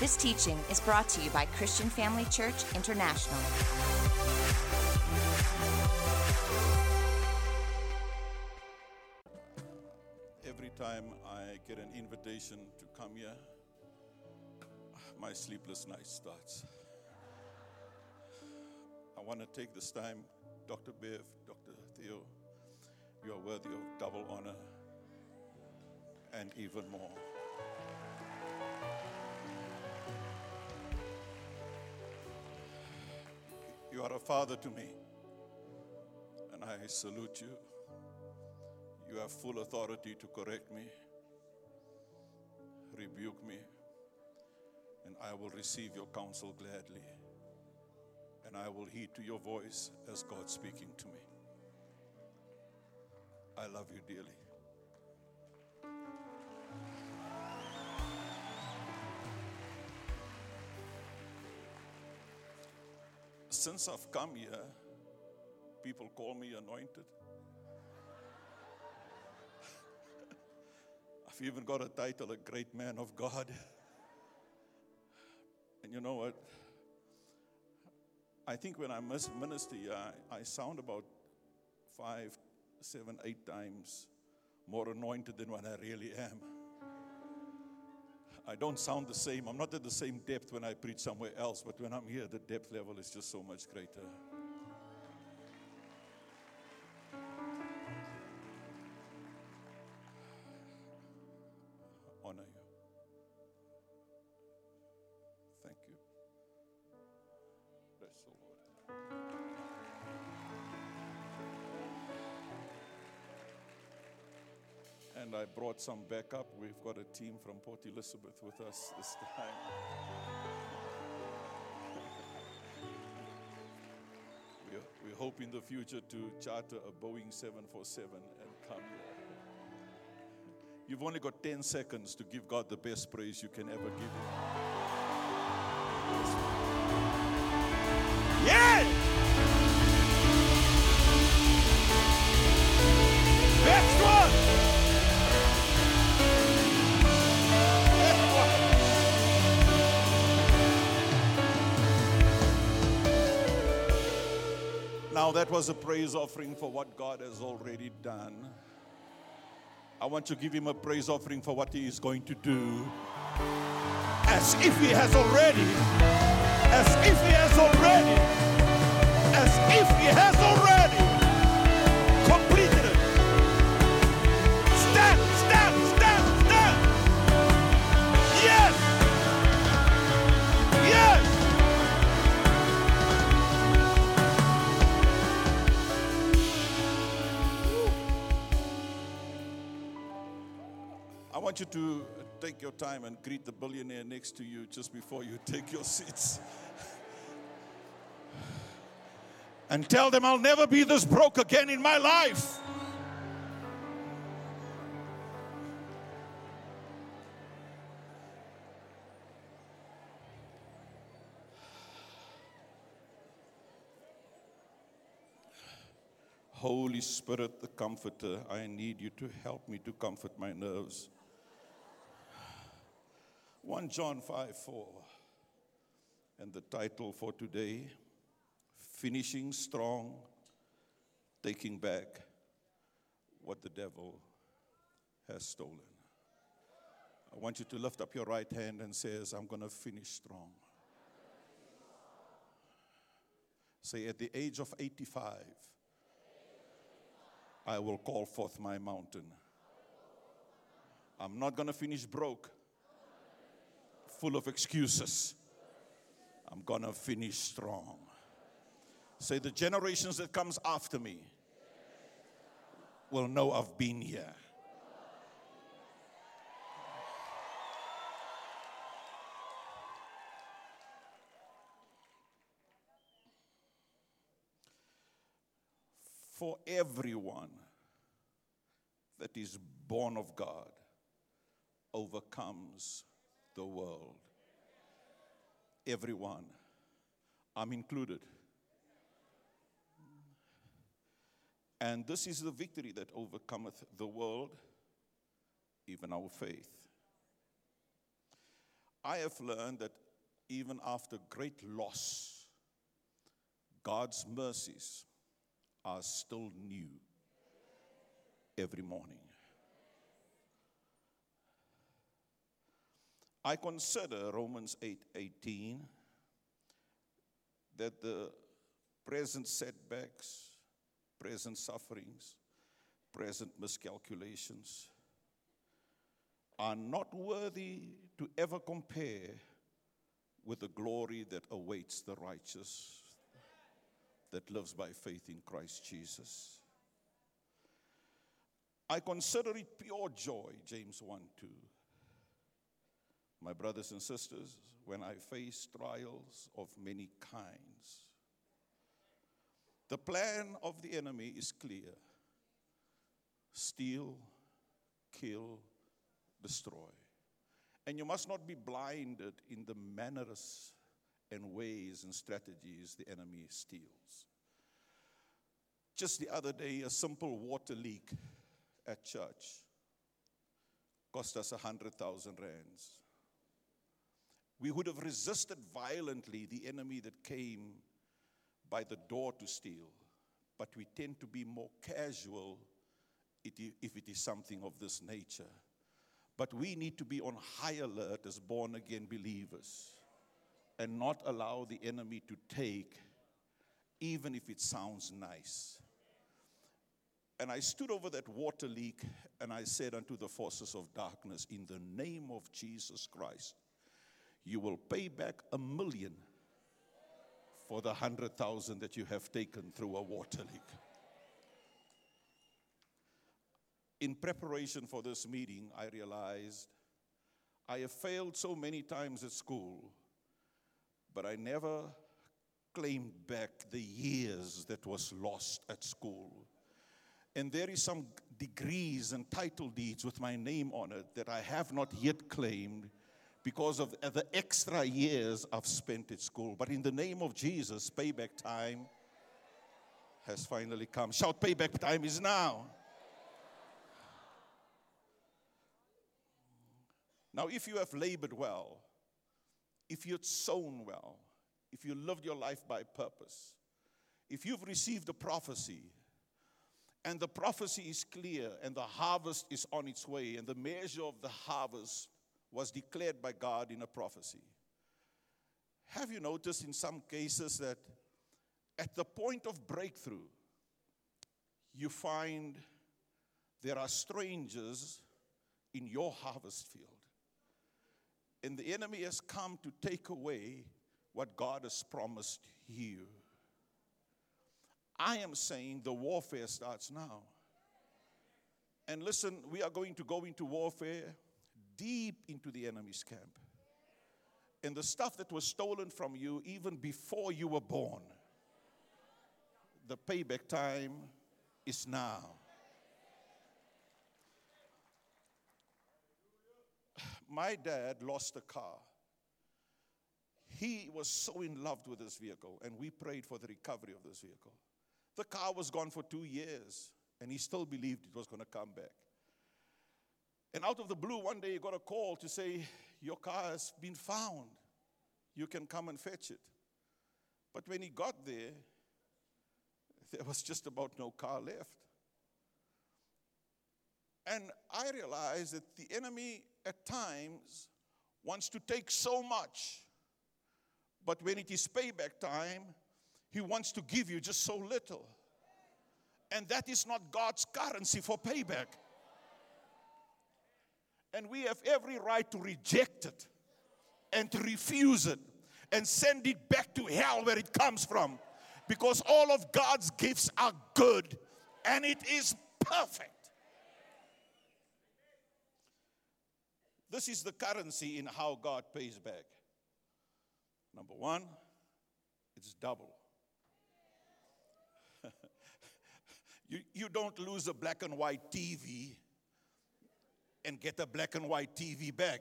This teaching is brought to you by Christian Family Church International. Every time I get an invitation to come here, my sleepless night starts. I want to take this time, Dr. Bev, Dr. Theo, you are worthy of double honor and even more. You are a father to me, and I salute you. You have full authority to correct me, rebuke me, and I will receive your counsel gladly. And I will heed to your voice as God speaking to me. I love you dearly. Since I've come here, people call me anointed. I've even got a title, a great man of God. And you know what? I think when I minister I, I sound about five, seven, eight times more anointed than what I really am. I don't sound the same. I'm not at the same depth when I preach somewhere else, but when I'm here, the depth level is just so much greater. And I brought some backup. We've got a team from Port Elizabeth with us this time. we, we hope in the future to charter a Boeing 747 and come here. You've only got 10 seconds to give God the best praise you can ever give Him. Yeah! Next Now, that was a praise offering for what God has already done. I want to give Him a praise offering for what He is going to do. As if He has already, as if He has already, as if He has already you to uh, take your time and greet the billionaire next to you just before you take your seats. And tell them I'll never be this broke again in my life. Holy Spirit, the Comforter, I need you to help me to comfort my nerves. 1 John 5 4. And the title for today Finishing Strong, Taking Back What the Devil Has Stolen. I want you to lift up your right hand and says, I'm going to finish strong. Say, at the age of 85, I will call forth my mountain. I'm not going to finish broke, full of excuses. I'm going to finish strong. Say the generations that comes after me will know I've been here. For everyone that is born of God overcomes the world. Everyone. I'm included. And this is the victory that overcometh the world, even our faith. I have learned that even after great loss, God's mercies are still new every morning. I consider Romans 8 18 that the present setbacks, present sufferings, present miscalculations are not worthy to ever compare with the glory that awaits the righteous that lives by faith in Christ Jesus. I consider it pure joy, James 1 2. My brothers and sisters, when I face trials of many kinds, the plan of the enemy is clear steal, kill, destroy. And you must not be blinded in the manners and ways and strategies the enemy steals. Just the other day, a simple water leak at church cost us a 100,000 rands. We would have resisted violently the enemy that came by the door to steal, but we tend to be more casual if it is something of this nature. But we need to be on high alert as born again believers and not allow the enemy to take, even if it sounds nice. And I stood over that water leak and I said unto the forces of darkness, In the name of Jesus Christ, you will pay back a million for the hundred thousand that you have taken through a water leak. in preparation for this meeting, I realized I have failed so many times at school, but I never claimed back the years that was lost at school. And there is some degrees and title deeds with my name on it that I have not yet claimed because of the extra years I've spent at school. But in the name of Jesus, payback time has finally come. Shout, payback time is now. Now, if you have labored well, if you've sown well, if you lived your life by purpose, if you've received a prophecy, and the prophecy is clear, and the harvest is on its way, and the measure of the harvest was declared by God in a prophecy. Have you noticed in some cases that at the point of breakthrough, you find there are strangers in your harvest field? And the enemy has come to take away what God has promised you. I am saying the warfare starts now. And listen, we are going to go into warfare deep into the enemy's camp. And the stuff that was stolen from you even before you were born, the payback time is now. my dad lost a car. He was so in love with this vehicle, and we prayed for the recovery of this vehicle. The car was gone for two years, and he still believed it was going to come back. And out of the blue, one day he got a call to say, Your car has been found. You can come and fetch it. But when he got there, there was just about no car left. And I realized that the enemy at times wants to take so much, but when it is payback time, he wants to give you just so little. And that is not God's currency for payback. And we have every right to reject it and to refuse it and send it back to hell where it comes from. Because all of God's gifts are good and it is perfect. This is the currency in how God pays back. Number one, it's double. you, you don't lose a black and white TV and get a black and white TV back.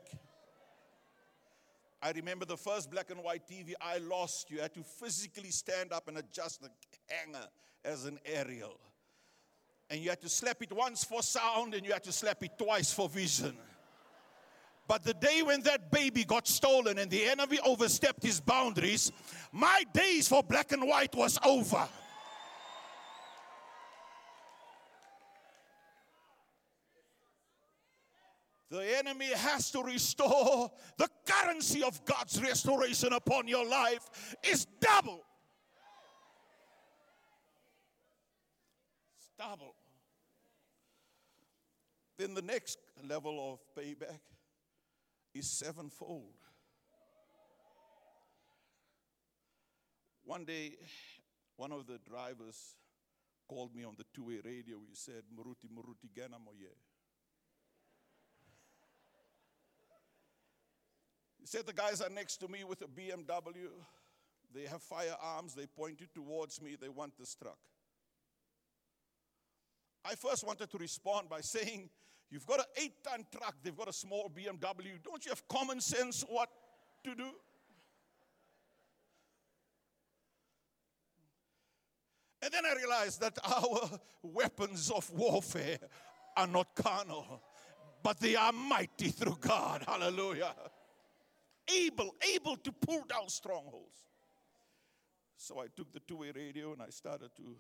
I remember the first black and white TV I lost. You had to physically stand up and adjust the hanger as an aerial. And you had to slap it once for sound and you had to slap it twice for vision. But the day when that baby got stolen and the enemy overstepped his boundaries, my days for black and white was over. The enemy has to restore the currency of God's restoration upon your life is double. It's double. Then the next level of payback is sevenfold. One day, one of the drivers called me on the two way radio. He said, Muruti, Muruti, Gana Moye. He said, The guys are next to me with a BMW. They have firearms. They pointed towards me. They want this truck. I first wanted to respond by saying, You've got an eight ton truck, they've got a small BMW. Don't you have common sense what to do? And then I realized that our weapons of warfare are not carnal, but they are mighty through God. Hallelujah. Able, able to pull down strongholds. So I took the two way radio and I started to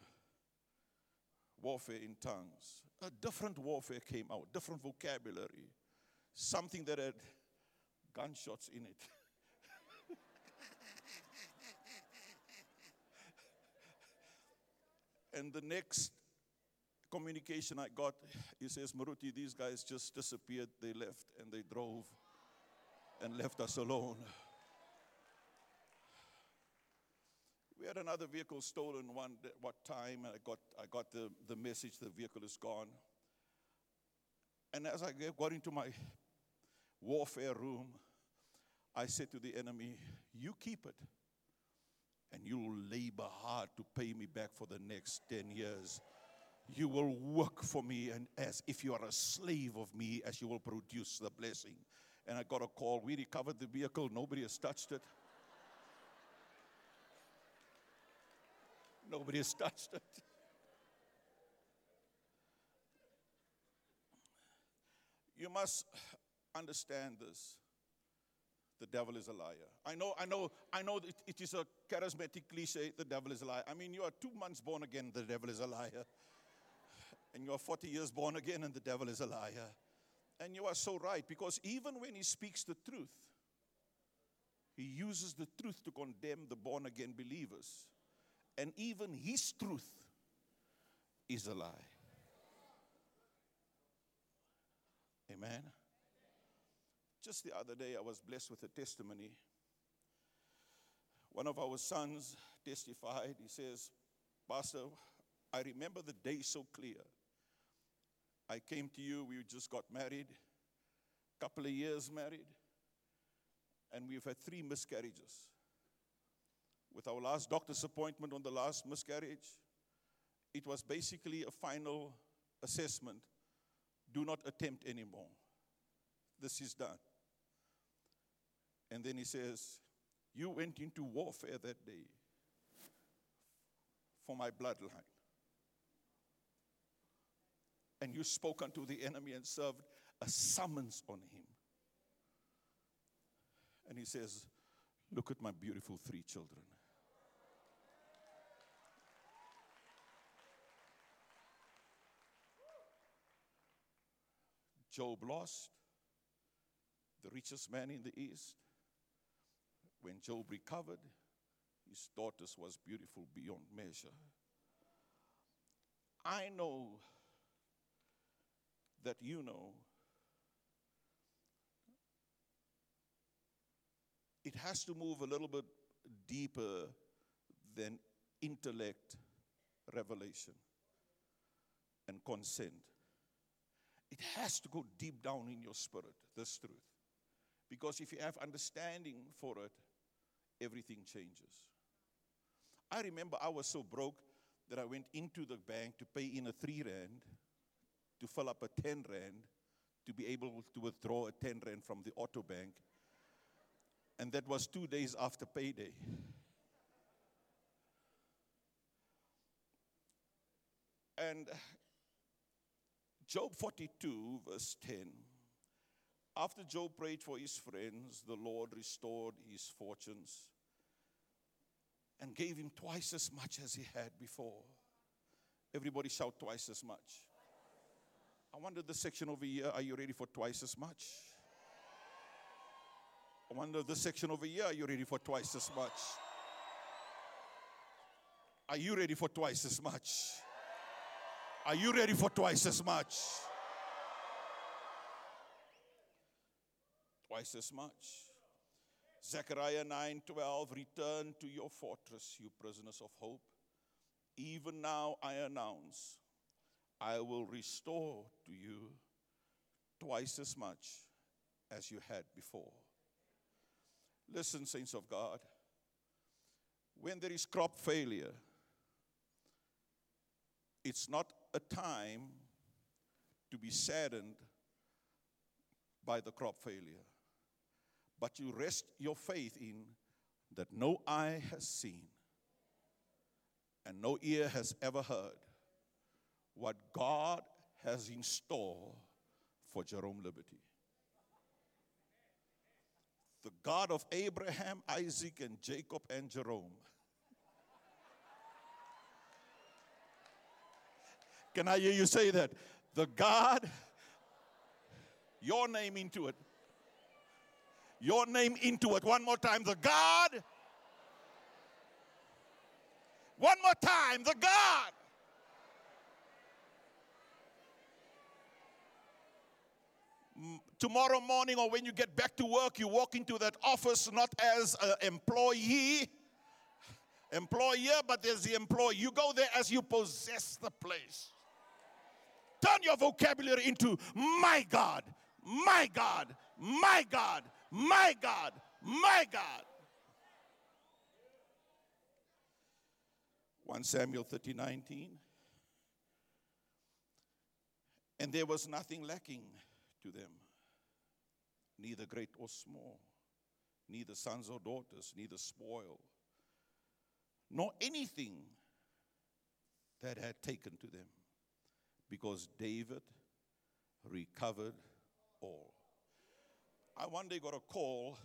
warfare in tongues. A different warfare came out, different vocabulary, something that had gunshots in it. and the next communication I got, he says, Maruti, these guys just disappeared. They left and they drove and left us alone. We had another vehicle stolen one what time, and I got I got the, the message the vehicle is gone. And as I got into my warfare room, I said to the enemy, You keep it, and you will labor hard to pay me back for the next 10 years. You will work for me, and as if you are a slave of me, as you will produce the blessing. And I got a call. We recovered the vehicle, nobody has touched it. Nobody has touched it. You must understand this. The devil is a liar. I know, I know, I know it, it is a charismatic cliche, the devil is a liar. I mean, you are two months born again, the devil is a liar. And you are 40 years born again, and the devil is a liar. And you are so right, because even when he speaks the truth, he uses the truth to condemn the born again believers and even his truth is a lie. Amen. Just the other day, I was blessed with a testimony. One of our sons testified. He says, Pastor, I remember the day so clear. I came to you, we just got married, couple of years married, and we've had three miscarriages with our last doctor's appointment on the last miscarriage, it was basically a final assessment. Do not attempt anymore. This is done. And then he says, You went into warfare that day for my bloodline. And you spoke unto the enemy and served a summons on him. And he says, Look at my beautiful three children. Job lost, the richest man in the east. When Job recovered, his daughters was beautiful beyond measure. I know that you know it has to move a little bit deeper than intellect revelation and consent. It has to go deep down in your spirit, this truth. Because if you have understanding for it, everything changes. I remember I was so broke that I went into the bank to pay in a three rand to fill up a 10 rand to be able to withdraw a 10 rand from the auto bank. And that was two days after payday. And Job 42, verse 10. After Job prayed for his friends, the Lord restored his fortunes and gave him twice as much as he had before. Everybody shout twice as much. I wonder this section over here, are you ready for twice as much? I wonder this section over here, are you ready for twice as much? Are you ready for twice as much? Are you ready for twice as much? Twice as much. Zechariah 9:12 Return to your fortress, you prisoners of hope. Even now I announce I will restore to you twice as much as you had before. Listen, saints of God, when there is crop failure, it's not a time to be saddened by the crop failure, but you rest your faith in that no eye has seen and no ear has ever heard what God has in store for Jerome Liberty. The God of Abraham, Isaac, and Jacob and Jerome. Can I hear you say that? The God, your name into it. Your name into it. One more time. The God. One more time. The God tomorrow morning or when you get back to work, you walk into that office not as an employee, employer, but as the employee. You go there as you possess the place. Turn your vocabulary into my God, my God, my God, my God, my God. 1 Samuel 30 19. And there was nothing lacking to them, neither great or small, neither sons or daughters, neither spoil, nor anything that had taken to them, because David recovered all. I one day got a call.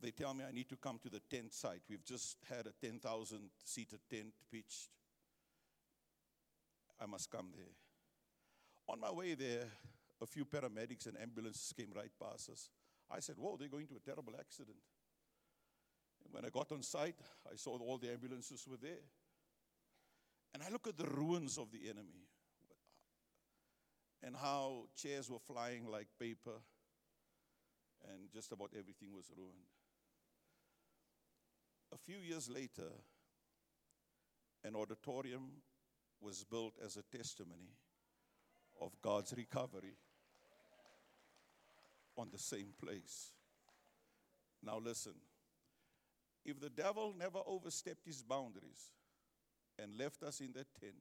They tell me I need to come to the tent site. We've just had a 10,000 seated tent pitched. I must come there. On my way there, a few paramedics and ambulances came right past us. I said, Whoa, they're going to a terrible accident. And when I got on site, I saw all the ambulances were there. And I look at the ruins of the enemy and how chairs were flying like paper and just about everything was ruined. A few years later, an auditorium was built as a testimony of God's recovery on the same place. Now, listen if the devil never overstepped his boundaries and left us in that tent,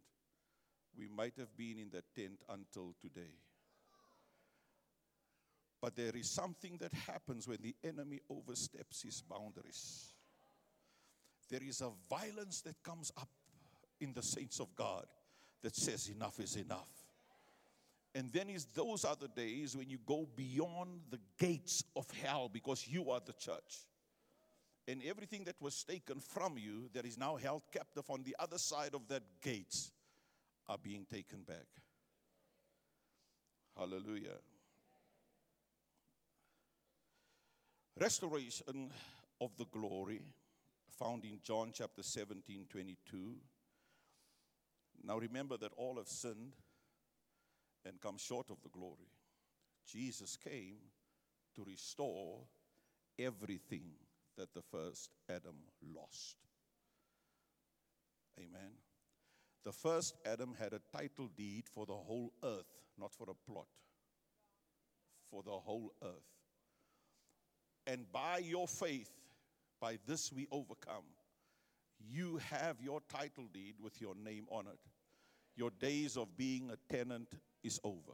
we might have been in that tent until today. But there is something that happens when the enemy oversteps his boundaries. There is a violence that comes up in the saints of God that says, Enough is enough. And then is those the days when you go beyond the gates of hell because you are the church. And everything that was taken from you that is now held captive on the other side of that gates are being taken back. Hallelujah. Restoration of the glory found in John chapter 17, 22. Now remember that all have sinned and come short of the glory. Jesus came to restore everything that the first Adam lost. Amen. The first Adam had a title deed for the whole earth, not for a plot, for the whole earth. And by your faith, by this we overcome. You have your title deed with your name on it. Your days of being a tenant is over.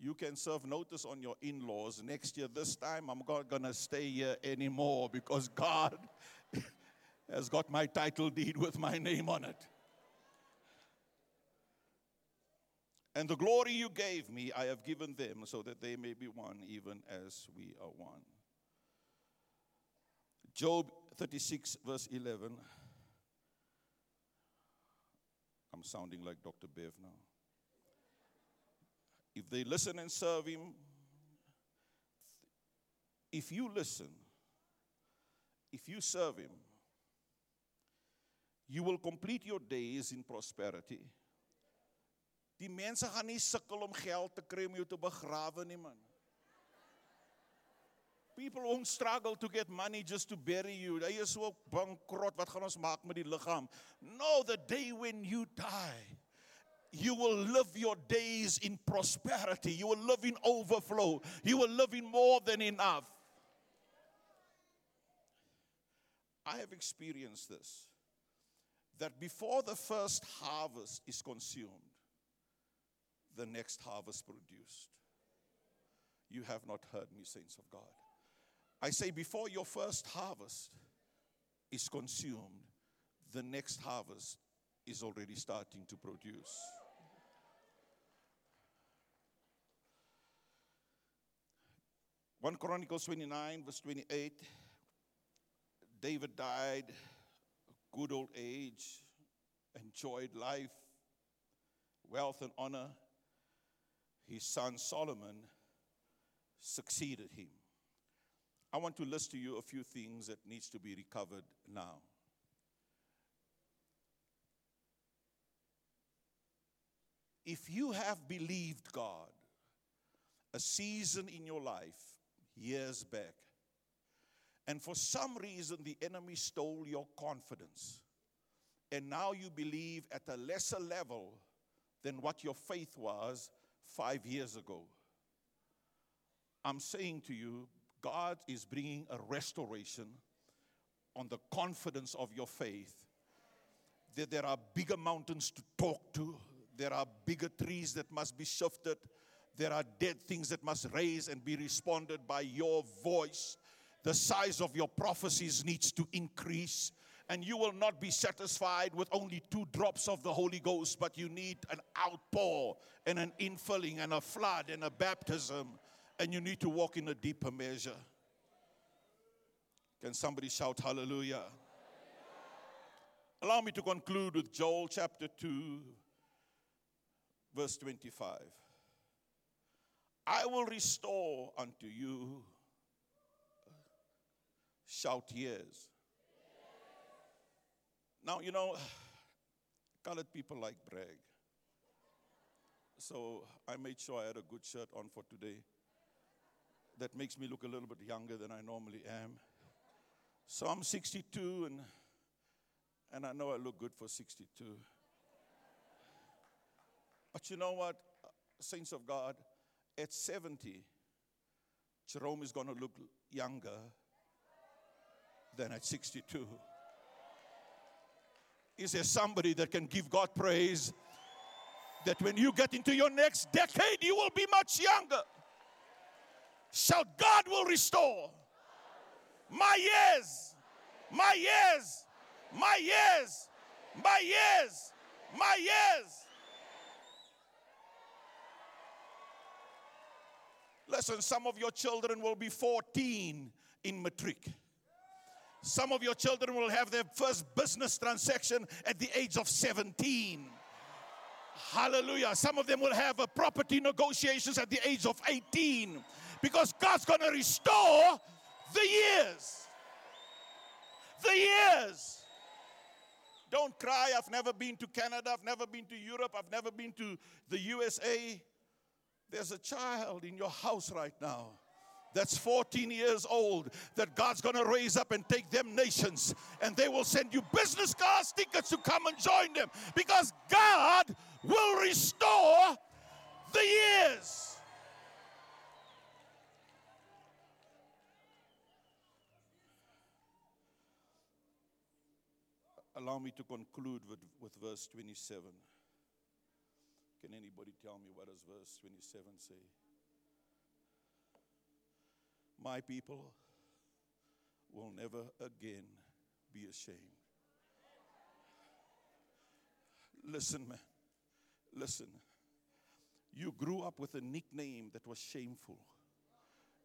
You can serve notice on your in laws. Next year, this time, I'm not going to stay here anymore because God has got my title deed with my name on it. And the glory you gave me, I have given them, so that they may be one, even as we are one. Job 36, verse 11. I'm sounding like Dr. Bev now. If they listen and serve him, if you listen, if you serve him, you will complete your days in prosperity. Die mense gaan nie sukkel om geld te kry om jou te begrawe nie man. People won't struggle to get money just to bury you. Hy is so bankrot, wat gaan ons maak met die liggaam? No, the day when you die, you will live your days in prosperity. You will live in overflow. You will live in more than enough. I have experienced this that before the first harvest is consumed, the next harvest produced. You have not heard me, saints of God. I say, before your first harvest is consumed, the next harvest is already starting to produce. One Chronicles 29, verse 28. David died, good old age, enjoyed life, wealth, and honor. His son Solomon succeeded him. I want to list to you a few things that needs to be recovered now. If you have believed God a season in your life years back, and for some reason the enemy stole your confidence, and now you believe at a lesser level than what your faith was five years ago, I'm saying to you, God is bringing a restoration on the confidence of your faith. That there are bigger mountains to talk to, there are bigger trees that must be shifted, there are dead things that must raise and be responded by your voice. The size of your prophecies needs to increase. And you will not be satisfied with only two drops of the Holy Ghost, but you need an outpour and an infilling and a flood and a baptism and you need to walk in a deeper measure. Can somebody shout hallelujah? Allow me to conclude with Joel chapter 2, verse 25. I will restore unto you, shout years. Now, you know, colored people like brag. So I made sure I had a good shirt on for today that makes me look a little bit younger than I normally am. So I'm 62 and and I know I look good for 62. But you know what, saints of God, at 70, Jerome is going to look younger than at 62. Is there somebody that can give God praise that when you get into your next decade, you will be much younger? Shout, God will restore my years, my years, my years, my years, my years. Listen, some of your children will be 14 in matric. Some of your children will have their first business transaction at the age of 17. Hallelujah. Some of them will have a property negotiations at the age of 18 because God's going to restore the years. The years. Don't cry, I've never been to Canada, I've never been to Europe, I've never been to the USA. There's a child in your house right now that's 14 years old that God's going to raise up and take them nations and they will send you business class tickets to come and join them because God will restore the years. Allow me to conclude with, with verse 27. Can anybody tell me what does verse 27 say? My people will never again be ashamed. Listen, man. Listen. You grew up with a nickname that was shameful.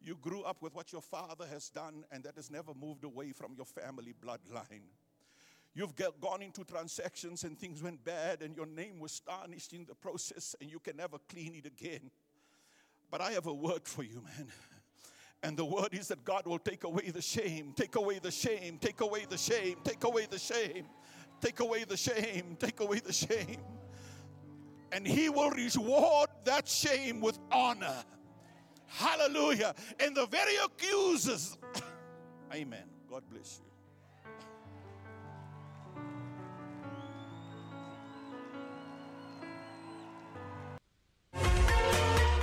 You grew up with what your father has done, and that has never moved away from your family bloodline. You've get, gone into transactions and things went bad, and your name was tarnished in the process, and you can never clean it again. But I have a word for you, man. And the word is that God will take away the shame, take away the shame, take away the shame, take away the shame, take away the shame, take away the shame. And He will reward that shame with honor. Hallelujah. And the very accusers, Amen. God bless you.